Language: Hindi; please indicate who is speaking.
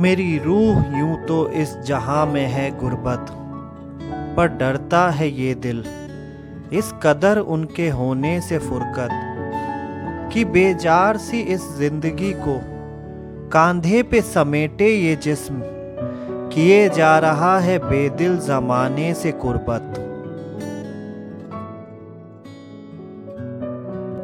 Speaker 1: मेरी रूह यूँ तो इस जहाँ में है गुर्बत, पर डरता है ये दिल, इस कदर उनके होने से फुरकत, कि बेजार सी इस ज़िंदगी को कांधे पे समेटे ये जिस्म, किए जा रहा है बेदिल जमाने से कुर्बत।